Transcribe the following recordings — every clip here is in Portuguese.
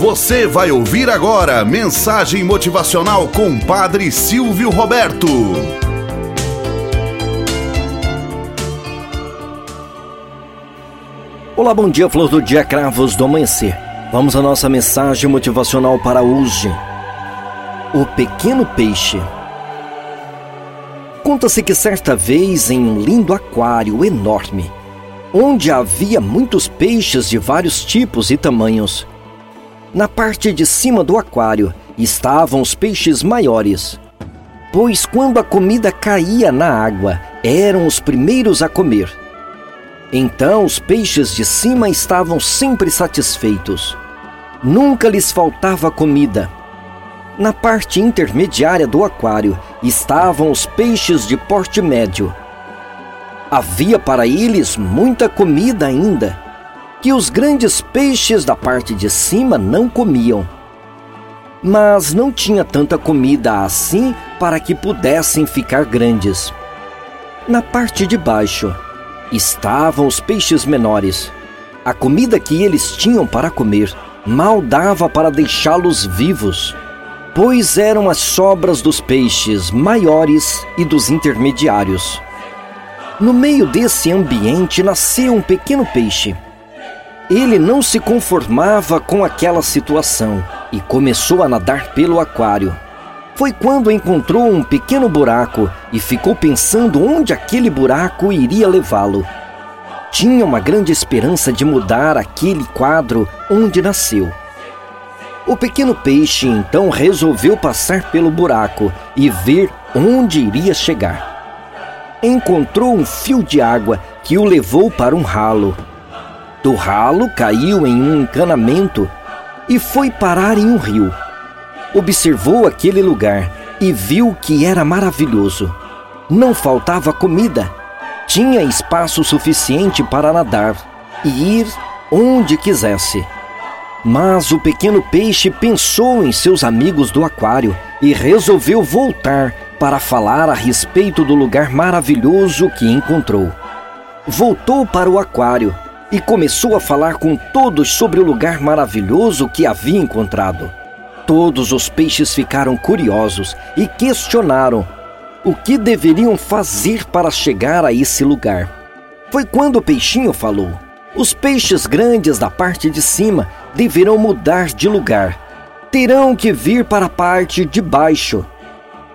Você vai ouvir agora mensagem motivacional com Padre Silvio Roberto. Olá, bom dia, flor do dia, cravos do amanhecer. Vamos à nossa mensagem motivacional para hoje. O pequeno peixe. Conta-se que certa vez, em um lindo aquário enorme, onde havia muitos peixes de vários tipos e tamanhos, na parte de cima do aquário estavam os peixes maiores, pois quando a comida caía na água, eram os primeiros a comer. Então os peixes de cima estavam sempre satisfeitos. Nunca lhes faltava comida. Na parte intermediária do aquário estavam os peixes de porte médio. Havia para eles muita comida ainda que os grandes peixes da parte de cima não comiam. Mas não tinha tanta comida assim para que pudessem ficar grandes. Na parte de baixo estavam os peixes menores. A comida que eles tinham para comer mal dava para deixá-los vivos, pois eram as sobras dos peixes maiores e dos intermediários. No meio desse ambiente nasceu um pequeno peixe ele não se conformava com aquela situação e começou a nadar pelo aquário. Foi quando encontrou um pequeno buraco e ficou pensando onde aquele buraco iria levá-lo. Tinha uma grande esperança de mudar aquele quadro onde nasceu. O pequeno peixe então resolveu passar pelo buraco e ver onde iria chegar. Encontrou um fio de água que o levou para um ralo do ralo caiu em um encanamento e foi parar em um rio. Observou aquele lugar e viu que era maravilhoso. Não faltava comida, tinha espaço suficiente para nadar e ir onde quisesse. Mas o pequeno peixe pensou em seus amigos do aquário e resolveu voltar para falar a respeito do lugar maravilhoso que encontrou. Voltou para o aquário e começou a falar com todos sobre o lugar maravilhoso que havia encontrado. Todos os peixes ficaram curiosos e questionaram o que deveriam fazer para chegar a esse lugar. Foi quando o peixinho falou: Os peixes grandes da parte de cima deverão mudar de lugar. Terão que vir para a parte de baixo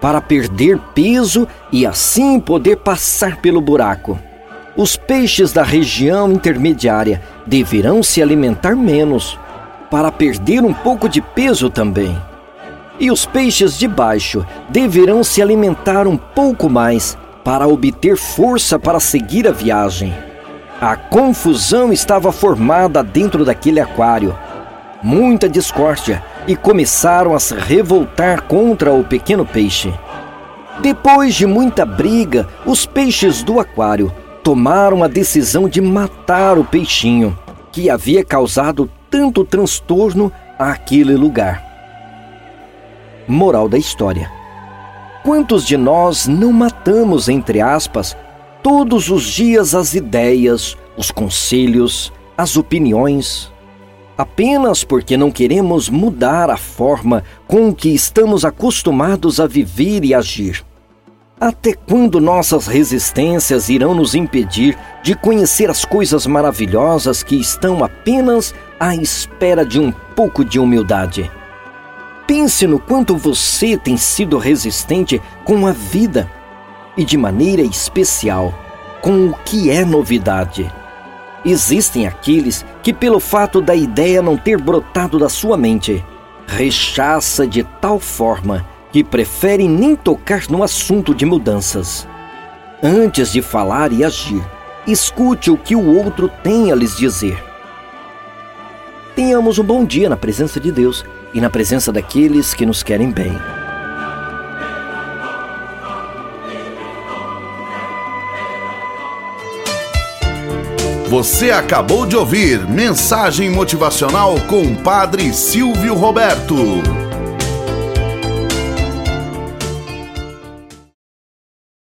para perder peso e assim poder passar pelo buraco. Os peixes da região intermediária deverão se alimentar menos, para perder um pouco de peso também. E os peixes de baixo deverão se alimentar um pouco mais, para obter força para seguir a viagem. A confusão estava formada dentro daquele aquário. Muita discórdia e começaram a se revoltar contra o pequeno peixe. Depois de muita briga, os peixes do aquário tomaram a decisão de matar o peixinho que havia causado tanto transtorno àquele lugar. Moral da história: Quantos de nós não matamos, entre aspas, todos os dias as ideias, os conselhos, as opiniões, apenas porque não queremos mudar a forma com que estamos acostumados a viver e agir? Até quando nossas resistências irão nos impedir de conhecer as coisas maravilhosas que estão apenas à espera de um pouco de humildade? Pense no quanto você tem sido resistente com a vida e, de maneira especial, com o que é novidade. Existem aqueles que, pelo fato da ideia não ter brotado da sua mente, rechaça de tal forma que preferem nem tocar no assunto de mudanças. Antes de falar e agir, escute o que o outro tem a lhes dizer. Tenhamos um bom dia na presença de Deus e na presença daqueles que nos querem bem. Você acabou de ouvir Mensagem Motivacional com o Padre Silvio Roberto.